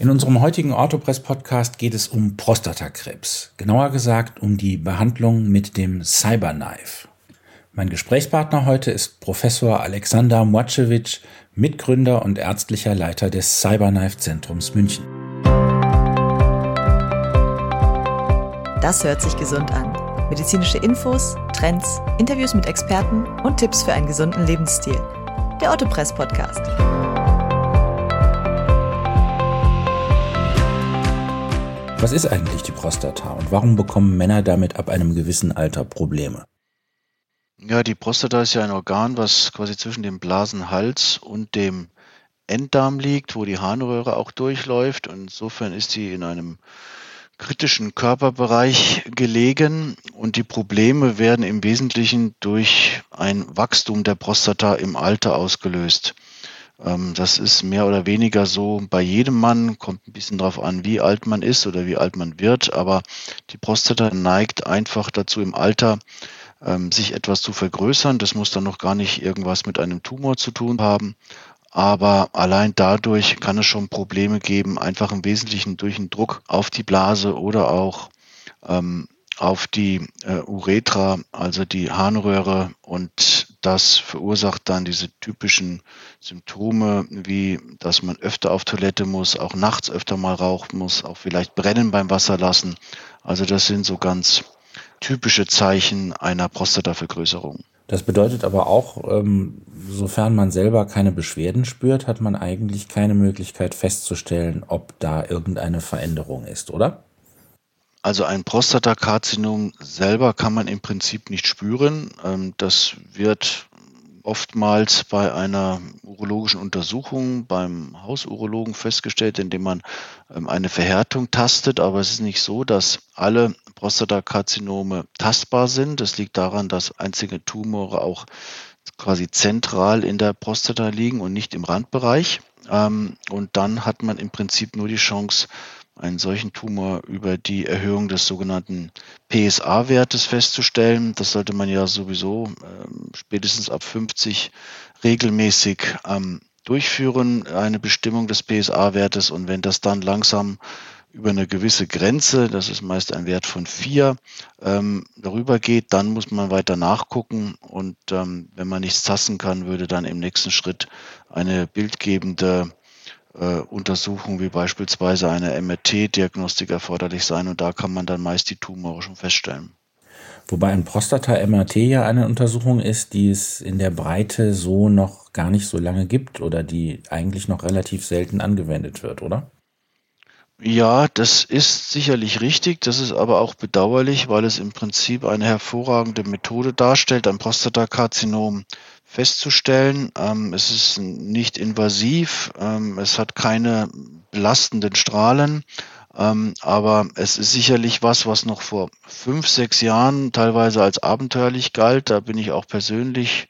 In unserem heutigen Autopress-Podcast geht es um Prostatakrebs. Genauer gesagt um die Behandlung mit dem Cyberknife. Mein Gesprächspartner heute ist Professor Alexander Mwacevic, Mitgründer und ärztlicher Leiter des Cyberknife-Zentrums München. Das hört sich gesund an. Medizinische Infos, Trends, Interviews mit Experten und Tipps für einen gesunden Lebensstil. Der Autopress-Podcast. Was ist eigentlich die Prostata und warum bekommen Männer damit ab einem gewissen Alter Probleme? Ja, die Prostata ist ja ein Organ, was quasi zwischen dem Blasenhals und dem Enddarm liegt, wo die Harnröhre auch durchläuft. Und insofern ist sie in einem kritischen Körperbereich gelegen und die Probleme werden im Wesentlichen durch ein Wachstum der Prostata im Alter ausgelöst. Ähm, das ist mehr oder weniger so bei jedem Mann, kommt ein bisschen darauf an, wie alt man ist oder wie alt man wird, aber die Prostata neigt einfach dazu im Alter, ähm, sich etwas zu vergrößern. Das muss dann noch gar nicht irgendwas mit einem Tumor zu tun haben. Aber allein dadurch kann es schon Probleme geben, einfach im Wesentlichen durch den Druck auf die Blase oder auch ähm, auf die äh, Uretra, also die Harnröhre. Und das verursacht dann diese typischen Symptome, wie dass man öfter auf Toilette muss, auch nachts öfter mal rauchen muss, auch vielleicht brennen beim Wasserlassen. Also das sind so ganz typische Zeichen einer Prostatavergrößerung. Das bedeutet aber auch, ähm, sofern man selber keine Beschwerden spürt, hat man eigentlich keine Möglichkeit festzustellen, ob da irgendeine Veränderung ist, oder? Also ein Prostatakarzinom selber kann man im Prinzip nicht spüren. Ähm, das wird oftmals bei einer urologischen Untersuchung beim Hausurologen festgestellt, indem man ähm, eine Verhärtung tastet. Aber es ist nicht so, dass alle Prostatakarzinome tastbar sind. Das liegt daran, dass einzige Tumore auch quasi zentral in der Prostata liegen und nicht im Randbereich. Ähm, und dann hat man im Prinzip nur die Chance, einen solchen Tumor über die Erhöhung des sogenannten PSA-Wertes festzustellen. Das sollte man ja sowieso ähm, spätestens ab 50 regelmäßig ähm, durchführen, eine Bestimmung des PSA-Wertes. Und wenn das dann langsam über eine gewisse Grenze, das ist meist ein Wert von vier, ähm, darüber geht, dann muss man weiter nachgucken. Und ähm, wenn man nichts tasten kann, würde dann im nächsten Schritt eine bildgebende äh, Untersuchung wie beispielsweise eine MRT-Diagnostik erforderlich sein und da kann man dann meist die Tumore schon feststellen. Wobei ein Prostata-MRT ja eine Untersuchung ist, die es in der Breite so noch gar nicht so lange gibt oder die eigentlich noch relativ selten angewendet wird, oder? Ja, das ist sicherlich richtig. Das ist aber auch bedauerlich, weil es im Prinzip eine hervorragende Methode darstellt, ein Prostatakarzinom festzustellen. Ähm, es ist nicht invasiv, ähm, es hat keine belastenden Strahlen, ähm, aber es ist sicherlich was, was noch vor fünf, sechs Jahren teilweise als abenteuerlich galt. Da bin ich auch persönlich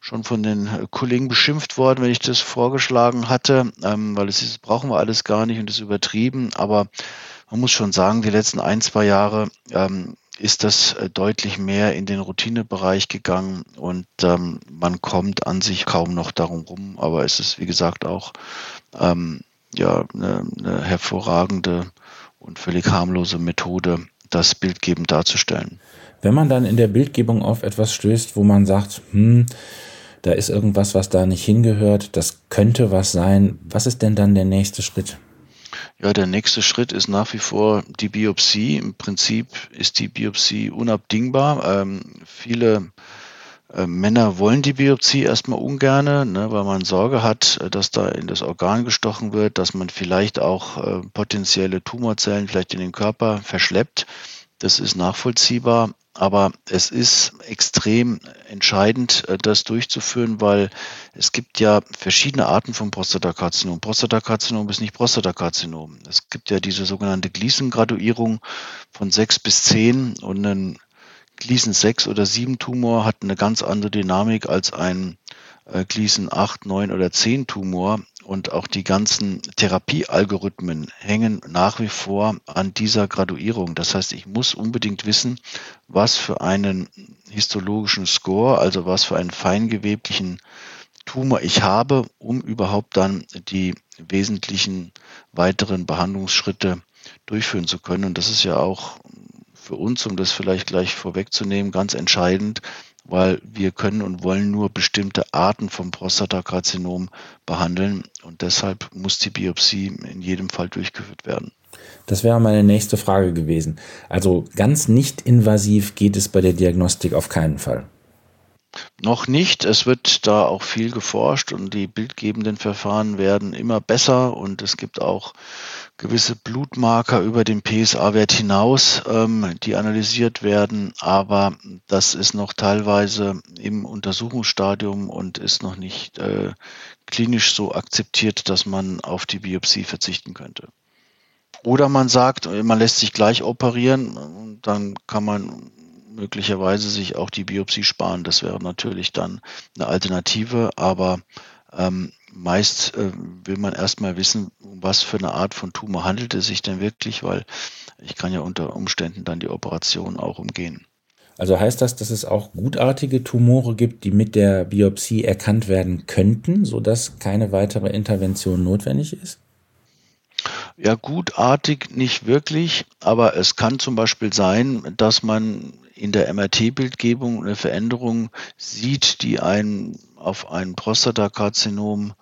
schon von den Kollegen beschimpft worden, wenn ich das vorgeschlagen hatte, ähm, weil es ist, brauchen wir alles gar nicht und ist übertrieben. Aber man muss schon sagen, die letzten ein, zwei Jahre ähm, ist das äh, deutlich mehr in den Routinebereich gegangen und ähm, man kommt an sich kaum noch darum rum. Aber es ist, wie gesagt, auch ähm, ja, eine, eine hervorragende und völlig harmlose Methode, das bildgebend darzustellen. Wenn man dann in der Bildgebung auf etwas stößt, wo man sagt, hm, da ist irgendwas, was da nicht hingehört, das könnte was sein. Was ist denn dann der nächste Schritt? Ja, der nächste Schritt ist nach wie vor die Biopsie. Im Prinzip ist die Biopsie unabdingbar. Ähm, viele äh, Männer wollen die Biopsie erstmal ungerne, ne, weil man Sorge hat, äh, dass da in das Organ gestochen wird, dass man vielleicht auch äh, potenzielle Tumorzellen vielleicht in den Körper verschleppt. Das ist nachvollziehbar. Aber es ist extrem entscheidend, äh, das durchzuführen, weil es gibt ja verschiedene Arten von Prostatakarzinom. Prostatakarzinom ist nicht Prostatakarzinom. Es gibt ja diese sogenannte Gleason-Graduierung von sechs bis zehn und ein Gleason 6 oder 7 Tumor hat eine ganz andere Dynamik als ein Gleason 8, 9 oder 10 Tumor und auch die ganzen Therapiealgorithmen hängen nach wie vor an dieser Graduierung. Das heißt, ich muss unbedingt wissen, was für einen histologischen Score, also was für einen feingeweblichen Tumor ich habe, um überhaupt dann die wesentlichen weiteren Behandlungsschritte durchführen zu können. Und das ist ja auch für uns, um das vielleicht gleich vorwegzunehmen, ganz entscheidend, weil wir können und wollen nur bestimmte Arten vom Prostatakarzinom behandeln und deshalb muss die Biopsie in jedem Fall durchgeführt werden. Das wäre meine nächste Frage gewesen. Also ganz nicht invasiv geht es bei der Diagnostik auf keinen Fall. Noch nicht. Es wird da auch viel geforscht und die bildgebenden Verfahren werden immer besser und es gibt auch gewisse Blutmarker über den PSA-Wert hinaus, ähm, die analysiert werden, aber das ist noch teilweise im Untersuchungsstadium und ist noch nicht äh, klinisch so akzeptiert, dass man auf die Biopsie verzichten könnte. Oder man sagt, man lässt sich gleich operieren, dann kann man möglicherweise sich auch die Biopsie sparen. Das wäre natürlich dann eine Alternative, aber ähm, meist äh, will man erstmal wissen, um was für eine Art von Tumor handelt es sich denn wirklich, weil ich kann ja unter Umständen dann die Operation auch umgehen. Also heißt das, dass es auch gutartige Tumore gibt, die mit der Biopsie erkannt werden könnten, sodass keine weitere Intervention notwendig ist? Ja, gutartig nicht wirklich, aber es kann zum Beispiel sein, dass man in der MRT-Bildgebung eine Veränderung sieht, die einen auf ein Prostatakarzinom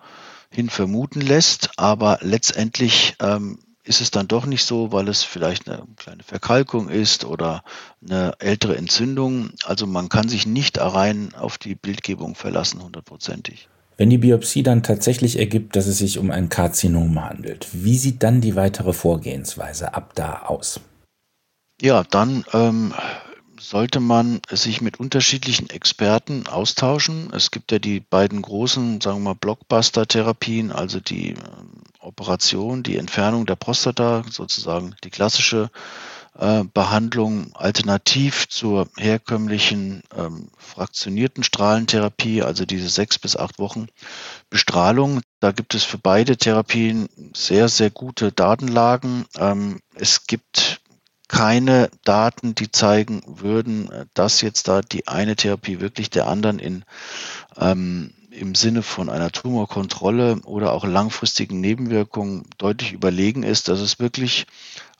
hin vermuten lässt, aber letztendlich ähm, ist es dann doch nicht so, weil es vielleicht eine kleine Verkalkung ist oder eine ältere Entzündung. Also man kann sich nicht rein auf die Bildgebung verlassen, hundertprozentig. Wenn die Biopsie dann tatsächlich ergibt, dass es sich um ein Karzinom handelt, wie sieht dann die weitere Vorgehensweise ab da aus? Ja, dann ähm, sollte man sich mit unterschiedlichen Experten austauschen. Es gibt ja die beiden großen, sagen wir mal, Blockbuster-Therapien, also die ähm, Operation, die Entfernung der Prostata, sozusagen die klassische äh, Behandlung alternativ zur herkömmlichen ähm, fraktionierten Strahlentherapie, also diese sechs bis acht Wochen Bestrahlung. Da gibt es für beide Therapien sehr, sehr gute Datenlagen. Ähm, es gibt keine Daten, die zeigen würden, dass jetzt da die eine Therapie wirklich der anderen in ähm, im Sinne von einer Tumorkontrolle oder auch langfristigen Nebenwirkungen deutlich überlegen ist. Das ist wirklich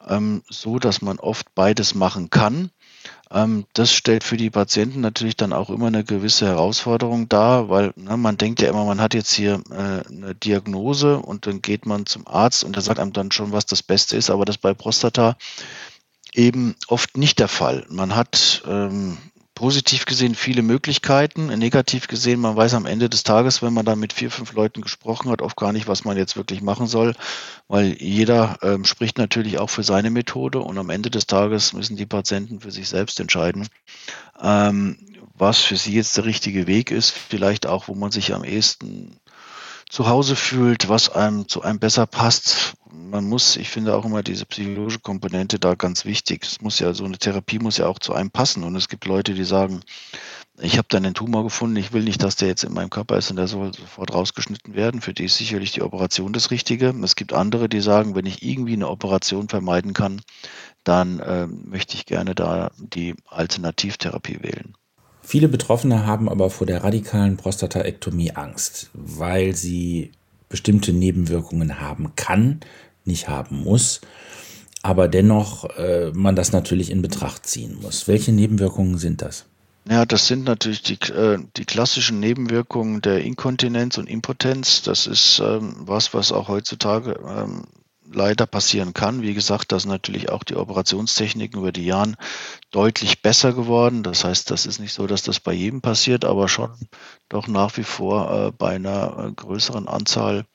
ähm, so, dass man oft beides machen kann. Ähm, das stellt für die Patienten natürlich dann auch immer eine gewisse Herausforderung dar, weil ne, man denkt ja immer, man hat jetzt hier äh, eine Diagnose und dann geht man zum Arzt und der sagt einem dann schon, was das Beste ist, aber das bei Prostata eben oft nicht der Fall. Man hat ähm, positiv gesehen viele Möglichkeiten, negativ gesehen, man weiß am Ende des Tages, wenn man da mit vier, fünf Leuten gesprochen hat, oft gar nicht, was man jetzt wirklich machen soll, weil jeder ähm, spricht natürlich auch für seine Methode und am Ende des Tages müssen die Patienten für sich selbst entscheiden, ähm, was für sie jetzt der richtige Weg ist, vielleicht auch, wo man sich am ehesten zu Hause fühlt, was einem zu einem besser passt. Man muss, ich finde auch immer diese psychologische Komponente da ganz wichtig. Es muss ja so eine Therapie muss ja auch zu einem passen. Und es gibt Leute, die sagen, ich habe da einen Tumor gefunden, ich will nicht, dass der jetzt in meinem Körper ist und der soll sofort rausgeschnitten werden. Für die ist sicherlich die Operation das Richtige. Es gibt andere, die sagen, wenn ich irgendwie eine Operation vermeiden kann, dann äh, möchte ich gerne da die Alternativtherapie wählen. Viele Betroffene haben aber vor der radikalen Prostataektomie Angst, weil sie bestimmte Nebenwirkungen haben kann, nicht haben muss, aber dennoch äh, man das natürlich in Betracht ziehen muss. Welche Nebenwirkungen sind das? Ja, das sind natürlich die, äh, die klassischen Nebenwirkungen der Inkontinenz und Impotenz. Das ist ähm, was, was auch heutzutage ähm, leider passieren kann. Wie gesagt, da sind natürlich auch die Operationstechniken über die Jahre deutlich besser geworden. Das heißt, das ist nicht so, dass das bei jedem passiert, aber schon doch nach wie vor äh, bei einer äh, größeren Anzahl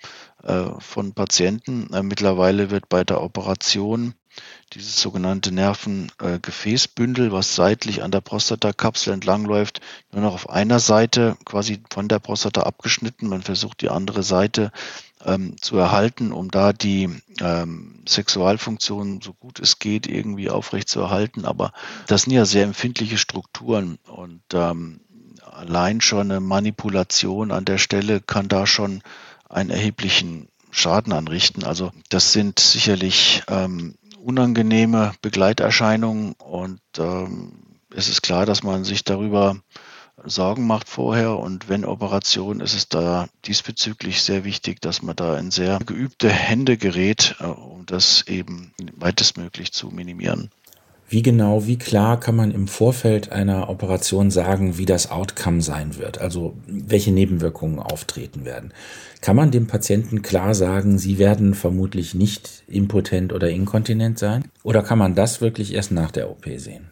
äh, von Patienten. Äh, mittlerweile wird bei der Operation dieses sogenannte Nervengefäßbündel, was seitlich an der Prostatakapsel entlangläuft, nur noch auf einer Seite quasi von der Prostata abgeschnitten. Man versucht die andere Seite ähm, zu erhalten, um da die ähm, Sexualfunktion so gut es geht irgendwie aufrecht zu erhalten. Aber das sind ja sehr empfindliche Strukturen und ähm, allein schon eine Manipulation an der Stelle kann da schon einen erheblichen Schaden anrichten. Also das sind sicherlich ähm, unangenehme Begleiterscheinungen und ähm, es ist klar, dass man sich darüber Sorgen macht vorher. Und wenn Operation, ist es da diesbezüglich sehr wichtig, dass man da in sehr geübte Hände gerät, äh, um das eben weitestmöglich zu minimieren. Wie genau, wie klar kann man im Vorfeld einer Operation sagen, wie das Outcome sein wird, also welche Nebenwirkungen auftreten werden? Kann man dem Patienten klar sagen, sie werden vermutlich nicht impotent oder inkontinent sein? Oder kann man das wirklich erst nach der OP sehen?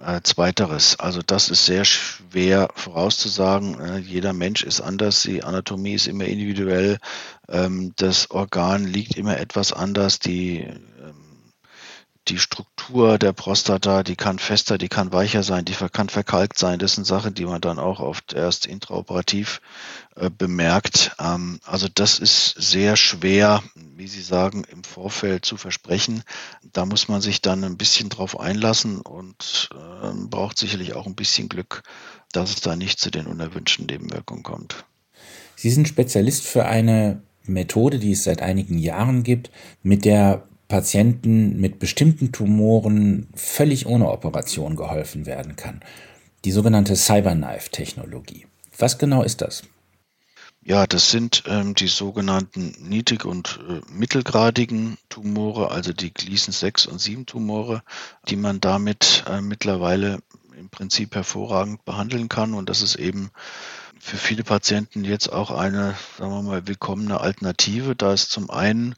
Äh, zweiteres, also das ist sehr schwer vorauszusagen. Äh, jeder Mensch ist anders, die Anatomie ist immer individuell, ähm, das Organ liegt immer etwas anders, die die Struktur der Prostata, die kann fester, die kann weicher sein, die kann verkalkt sein. Das sind Sachen, die man dann auch oft erst intraoperativ äh, bemerkt. Ähm, also das ist sehr schwer, wie Sie sagen, im Vorfeld zu versprechen. Da muss man sich dann ein bisschen drauf einlassen und äh, braucht sicherlich auch ein bisschen Glück, dass es da nicht zu den unerwünschten Nebenwirkungen kommt. Sie sind Spezialist für eine Methode, die es seit einigen Jahren gibt, mit der Patienten mit bestimmten Tumoren völlig ohne Operation geholfen werden kann. Die sogenannte Cyberknife-Technologie. Was genau ist das? Ja, das sind ähm, die sogenannten niedrig- und äh, mittelgradigen Tumore, also die Gleason 6 und 7 Tumore, die man damit äh, mittlerweile im Prinzip hervorragend behandeln kann. Und das ist eben für viele Patienten jetzt auch eine, sagen wir mal, willkommene Alternative, da es zum einen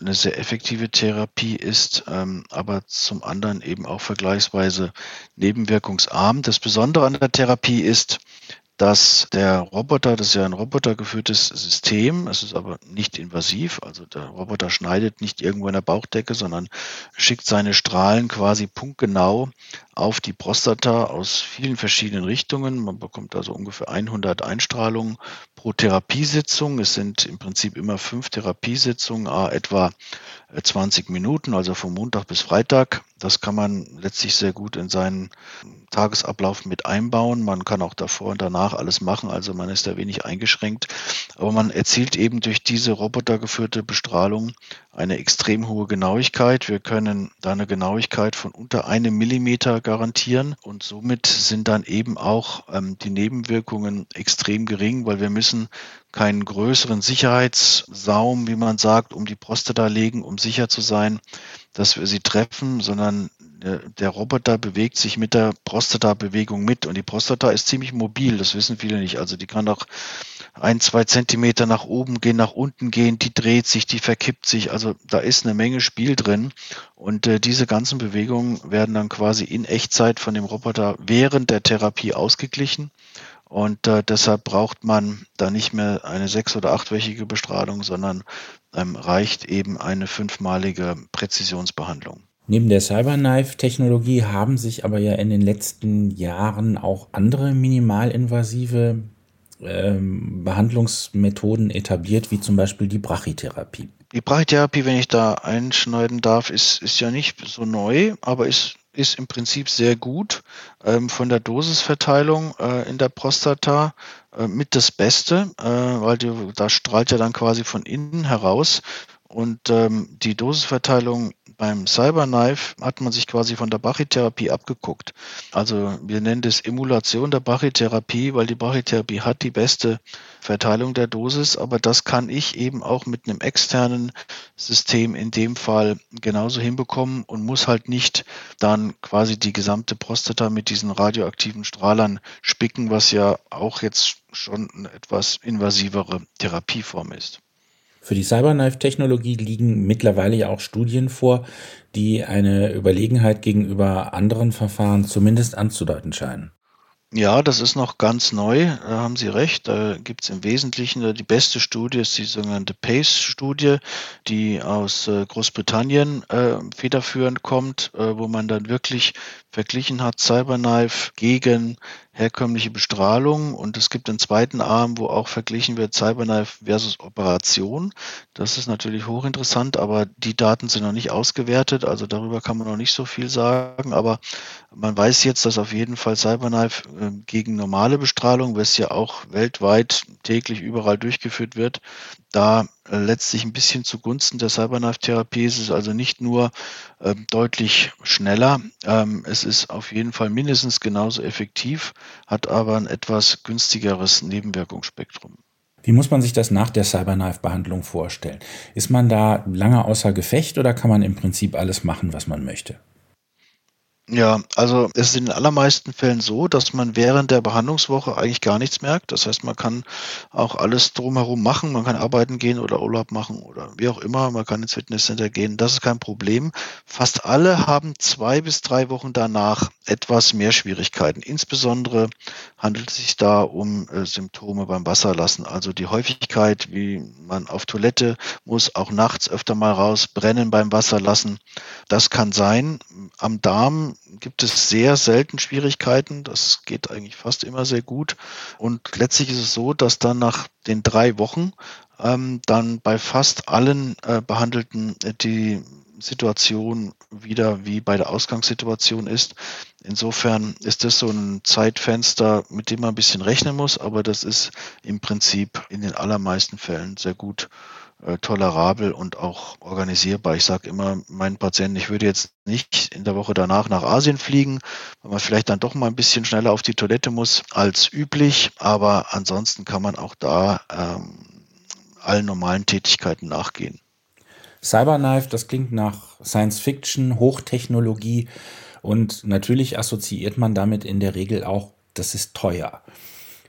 eine sehr effektive Therapie ist, ähm, aber zum anderen eben auch vergleichsweise nebenwirkungsarm. Das Besondere an der Therapie ist, dass der Roboter, das ist ja ein robotergeführtes System, es ist aber nicht invasiv, also der Roboter schneidet nicht irgendwo in der Bauchdecke, sondern schickt seine Strahlen quasi punktgenau auf die Prostata aus vielen verschiedenen Richtungen. Man bekommt also ungefähr 100 Einstrahlungen pro Therapiesitzung. Es sind im Prinzip immer fünf Therapiesitzungen, etwa 20 Minuten, also vom Montag bis Freitag. Das kann man letztlich sehr gut in seinen Tagesablauf mit einbauen. Man kann auch davor und danach alles machen, also man ist da wenig eingeschränkt. Aber man erzielt eben durch diese robotergeführte Bestrahlung eine extrem hohe Genauigkeit. Wir können da eine Genauigkeit von unter einem Millimeter garantieren und somit sind dann eben auch ähm, die Nebenwirkungen extrem gering, weil wir müssen keinen größeren Sicherheitssaum, wie man sagt, um die Prostata legen, um sicher zu sein, dass wir sie treffen, sondern der Roboter bewegt sich mit der Prostata-Bewegung mit und die Prostata ist ziemlich mobil, das wissen viele nicht. Also die kann auch ein, zwei Zentimeter nach oben gehen, nach unten gehen, die dreht sich, die verkippt sich. Also da ist eine Menge Spiel drin und äh, diese ganzen Bewegungen werden dann quasi in Echtzeit von dem Roboter während der Therapie ausgeglichen. Und äh, deshalb braucht man da nicht mehr eine sechs- oder achtwöchige Bestrahlung, sondern ähm, reicht eben eine fünfmalige Präzisionsbehandlung. Neben der Cyberknife-Technologie haben sich aber ja in den letzten Jahren auch andere minimalinvasive ähm, Behandlungsmethoden etabliert, wie zum Beispiel die Brachytherapie. Die Brachytherapie, wenn ich da einschneiden darf, ist, ist ja nicht so neu, aber ist, ist im Prinzip sehr gut ähm, von der Dosisverteilung äh, in der Prostata äh, mit das Beste, äh, weil die, da strahlt ja dann quasi von innen heraus und ähm, die Dosisverteilung beim Cyberknife hat man sich quasi von der Brachytherapie abgeguckt. Also wir nennen das Emulation der Brachytherapie, weil die Brachytherapie hat die beste Verteilung der Dosis, aber das kann ich eben auch mit einem externen System in dem Fall genauso hinbekommen und muss halt nicht dann quasi die gesamte Prostata mit diesen radioaktiven Strahlern spicken, was ja auch jetzt schon eine etwas invasivere Therapieform ist. Für die Cyberknife-Technologie liegen mittlerweile ja auch Studien vor, die eine Überlegenheit gegenüber anderen Verfahren zumindest anzudeuten scheinen. Ja, das ist noch ganz neu, da haben Sie recht. Da gibt es im Wesentlichen äh, die beste Studie, ist die sogenannte PACE-Studie, die aus äh, Großbritannien äh, federführend kommt, äh, wo man dann wirklich verglichen hat Cyberknife gegen herkömmliche Bestrahlung und es gibt einen zweiten Arm, wo auch verglichen wird Cyberknife versus Operation. Das ist natürlich hochinteressant, aber die Daten sind noch nicht ausgewertet, also darüber kann man noch nicht so viel sagen, aber man weiß jetzt, dass auf jeden Fall Cyberknife äh, gegen normale Bestrahlung, was ja auch weltweit täglich überall durchgeführt wird, da letztlich ein bisschen zugunsten der Cyberknife-Therapie ist es also nicht nur äh, deutlich schneller, ähm, es ist auf jeden Fall mindestens genauso effektiv, hat aber ein etwas günstigeres Nebenwirkungsspektrum. Wie muss man sich das nach der Cyberknife-Behandlung vorstellen? Ist man da lange außer Gefecht oder kann man im Prinzip alles machen, was man möchte? Ja, also es ist in den allermeisten Fällen so, dass man während der Behandlungswoche eigentlich gar nichts merkt. Das heißt, man kann auch alles drumherum machen. Man kann arbeiten gehen oder Urlaub machen oder wie auch immer. Man kann ins Fitnesscenter gehen. Das ist kein Problem. Fast alle haben zwei bis drei Wochen danach etwas mehr Schwierigkeiten. Insbesondere handelt es sich da um äh, Symptome beim Wasserlassen. Also die Häufigkeit, wie man auf Toilette muss, auch nachts öfter mal raus, brennen beim Wasserlassen. Das kann sein. Am Darm gibt es sehr selten Schwierigkeiten. Das geht eigentlich fast immer sehr gut. Und letztlich ist es so, dass dann nach den drei Wochen ähm, dann bei fast allen äh, Behandelten äh, die Situation wieder wie bei der Ausgangssituation ist. Insofern ist das so ein Zeitfenster, mit dem man ein bisschen rechnen muss, aber das ist im Prinzip in den allermeisten Fällen sehr gut tolerabel und auch organisierbar. Ich sage immer meinen Patienten, ich würde jetzt nicht in der Woche danach nach Asien fliegen, weil man vielleicht dann doch mal ein bisschen schneller auf die Toilette muss als üblich, aber ansonsten kann man auch da ähm, allen normalen Tätigkeiten nachgehen. Cyberknife, das klingt nach Science Fiction, Hochtechnologie und natürlich assoziiert man damit in der Regel auch, das ist teuer.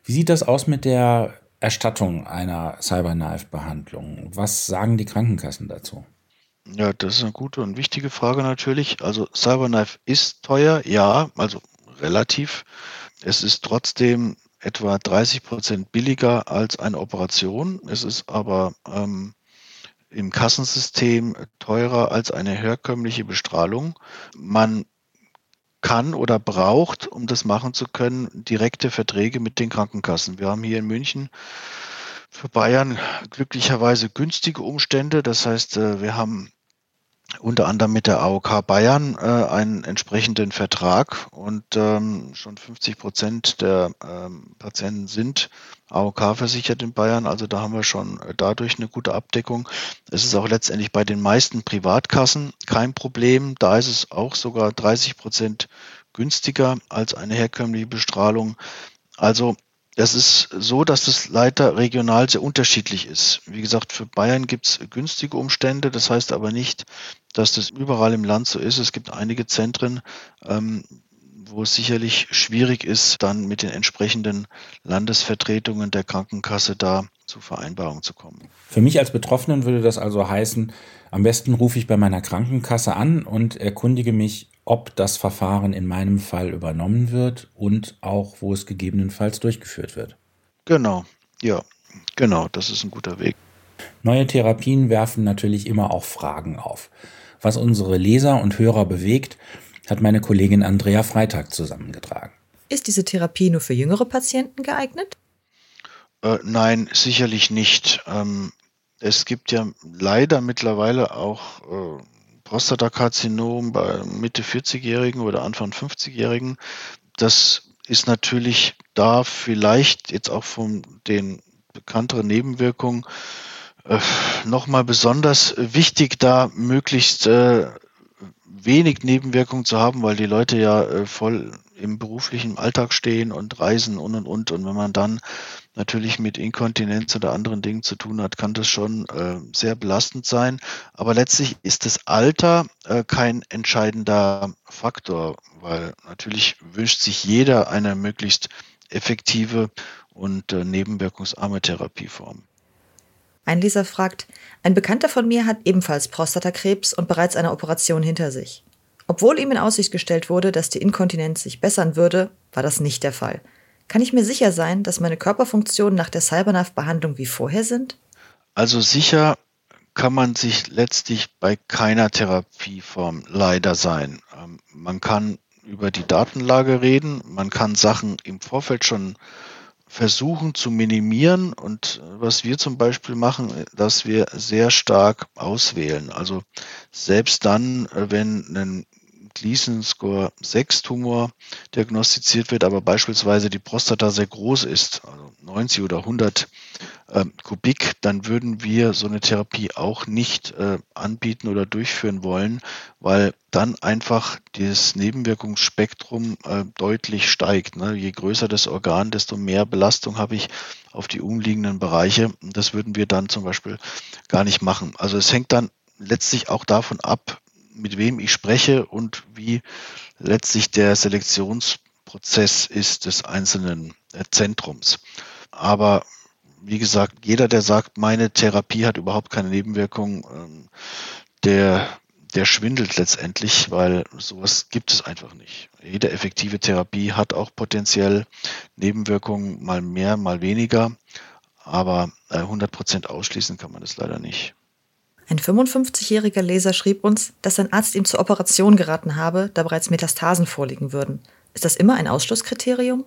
Wie sieht das aus mit der Erstattung einer Cyberknife-Behandlung? Was sagen die Krankenkassen dazu? Ja, das ist eine gute und wichtige Frage natürlich. Also Cyberknife ist teuer, ja, also relativ. Es ist trotzdem etwa 30 Prozent billiger als eine Operation. Es ist aber ähm, im Kassensystem teurer als eine herkömmliche Bestrahlung. Man kann oder braucht, um das machen zu können, direkte Verträge mit den Krankenkassen. Wir haben hier in München für Bayern glücklicherweise günstige Umstände. Das heißt, äh, wir haben unter anderem mit der AOK Bayern äh, einen entsprechenden Vertrag und ähm, schon 50 Prozent der ähm, Patienten sind AOK versichert in Bayern. Also da haben wir schon äh, dadurch eine gute Abdeckung. Es ist auch letztendlich bei den meisten Privatkassen kein Problem. Da ist es auch sogar 30 Prozent günstiger als eine herkömmliche Bestrahlung. Also es ist so, dass das leider regional sehr unterschiedlich ist. Wie gesagt, für Bayern gibt es günstige Umstände. Das heißt aber nicht, dass das überall im Land so ist. Es gibt einige Zentren, ähm, wo es sicherlich schwierig ist, dann mit den entsprechenden Landesvertretungen der Krankenkasse da zu Vereinbarungen zu kommen. Für mich als Betroffenen würde das also heißen, am besten rufe ich bei meiner Krankenkasse an und erkundige mich, ob das Verfahren in meinem Fall übernommen wird und auch, wo es gegebenenfalls durchgeführt wird. Genau, ja, genau, das ist ein guter Weg. Neue Therapien werfen natürlich immer auch Fragen auf. Was unsere Leser und Hörer bewegt, hat meine Kollegin Andrea Freitag zusammengetragen. Ist diese Therapie nur für jüngere Patienten geeignet? Äh, nein, sicherlich nicht. Ähm, es gibt ja leider mittlerweile auch äh, Prostatakarzinom bei Mitte 40-Jährigen oder Anfang 50-Jährigen. Das ist natürlich da vielleicht jetzt auch von den bekannteren Nebenwirkungen äh, nochmal besonders wichtig, da möglichst äh, wenig Nebenwirkungen zu haben, weil die Leute ja äh, voll im beruflichen Alltag stehen und reisen und und und. Und wenn man dann natürlich mit Inkontinenz oder anderen Dingen zu tun hat, kann das schon äh, sehr belastend sein. Aber letztlich ist das Alter äh, kein entscheidender Faktor, weil natürlich wünscht sich jeder eine möglichst effektive und äh, nebenwirkungsarme Therapieform. Ein Leser fragt, ein Bekannter von mir hat ebenfalls Prostatakrebs und bereits eine Operation hinter sich. Obwohl ihm in Aussicht gestellt wurde, dass die Inkontinenz sich bessern würde, war das nicht der Fall. Kann ich mir sicher sein, dass meine Körperfunktionen nach der Cyberknife-Behandlung wie vorher sind? Also sicher kann man sich letztlich bei keiner Therapieform leider sein. Ähm, man kann über die Datenlage reden, man kann Sachen im Vorfeld schon versuchen zu minimieren und was wir zum Beispiel machen, dass wir sehr stark auswählen. Also selbst dann, wenn ein Gleason Score 6 Tumor diagnostiziert wird, aber beispielsweise die Prostata sehr groß ist, also 90 oder 100 äh, Kubik, dann würden wir so eine Therapie auch nicht äh, anbieten oder durchführen wollen, weil dann einfach das Nebenwirkungsspektrum äh, deutlich steigt. Ne? Je größer das Organ, desto mehr Belastung habe ich auf die umliegenden Bereiche. Das würden wir dann zum Beispiel gar nicht machen. Also es hängt dann letztlich auch davon ab, mit wem ich spreche und wie letztlich der Selektionsprozess ist des einzelnen äh, Zentrums. Aber wie gesagt, jeder, der sagt, meine Therapie hat überhaupt keine Nebenwirkungen, ähm, der, der schwindelt letztendlich, weil sowas gibt es einfach nicht. Jede effektive Therapie hat auch potenziell Nebenwirkungen, mal mehr, mal weniger, aber 100 äh, Prozent ausschließen kann man das leider nicht. Ein 55-jähriger Leser schrieb uns, dass sein Arzt ihm zur Operation geraten habe, da bereits Metastasen vorliegen würden. Ist das immer ein Ausschlusskriterium?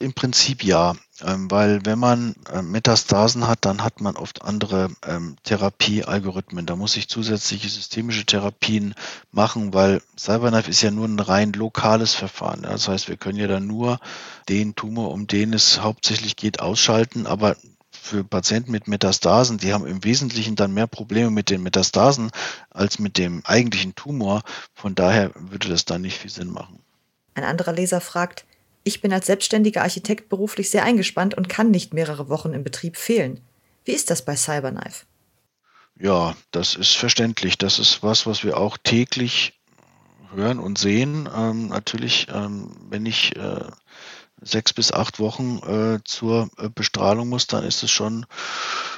Im Prinzip ja, ähm, weil wenn man äh, Metastasen hat, dann hat man oft andere ähm, Therapiealgorithmen. Da muss ich zusätzliche systemische Therapien machen, weil CyberKnife ist ja nur ein rein lokales Verfahren. Das heißt, wir können ja dann nur den Tumor, um den es hauptsächlich geht, ausschalten, aber für Patienten mit Metastasen, die haben im Wesentlichen dann mehr Probleme mit den Metastasen als mit dem eigentlichen Tumor. Von daher würde das dann nicht viel Sinn machen. Ein anderer Leser fragt, ich bin als selbstständiger Architekt beruflich sehr eingespannt und kann nicht mehrere Wochen im Betrieb fehlen. Wie ist das bei Cyberknife? Ja, das ist verständlich. Das ist was, was wir auch täglich hören und sehen. Ähm, natürlich, ähm, wenn ich äh, sechs bis acht Wochen äh, zur äh, Bestrahlung muss, dann ist es schon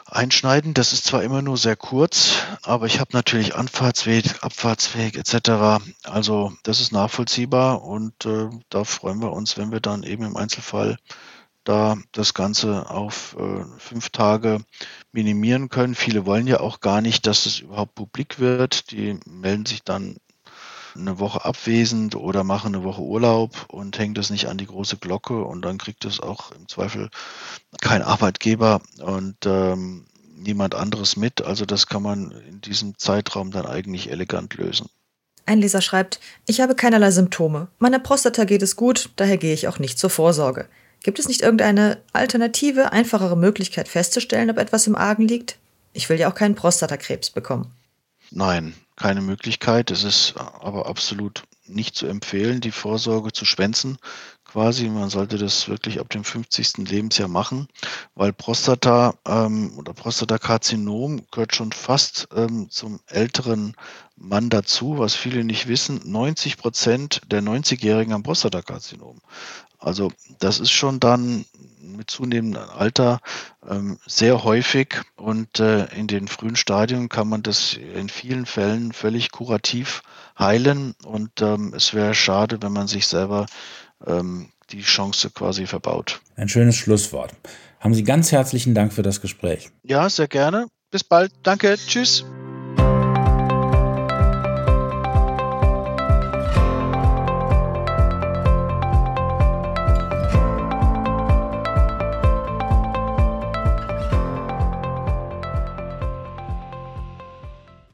einschneidend. Das ist zwar immer nur sehr kurz, aber ich habe natürlich Anfahrtsweg, Abfahrtsweg etc. Also das ist nachvollziehbar und äh, da freuen wir uns, wenn wir dann eben im Einzelfall da das Ganze auf äh, fünf Tage minimieren können. Viele wollen ja auch gar nicht, dass es überhaupt publik wird. Die melden sich dann eine Woche abwesend oder mache eine Woche Urlaub und hänge das nicht an die große Glocke und dann kriegt es auch im Zweifel kein Arbeitgeber und ähm, niemand anderes mit. Also das kann man in diesem Zeitraum dann eigentlich elegant lösen. Ein Leser schreibt, ich habe keinerlei Symptome. Meiner Prostata geht es gut, daher gehe ich auch nicht zur Vorsorge. Gibt es nicht irgendeine alternative, einfachere Möglichkeit festzustellen, ob etwas im Argen liegt? Ich will ja auch keinen Prostatakrebs bekommen. Nein, keine Möglichkeit. Es ist aber absolut nicht zu empfehlen, die Vorsorge zu schwänzen quasi. Man sollte das wirklich ab dem 50. Lebensjahr machen, weil Prostata ähm, oder Prostatakarzinom gehört schon fast ähm, zum älteren Mann dazu, was viele nicht wissen. 90 Prozent der 90-Jährigen haben Prostatakarzinom. Also das ist schon dann mit zunehmendem Alter ähm, sehr häufig und äh, in den frühen Stadien kann man das in vielen Fällen völlig kurativ heilen und ähm, es wäre schade, wenn man sich selber ähm, die Chance quasi verbaut. Ein schönes Schlusswort. Haben Sie ganz herzlichen Dank für das Gespräch. Ja, sehr gerne. Bis bald. Danke. Tschüss.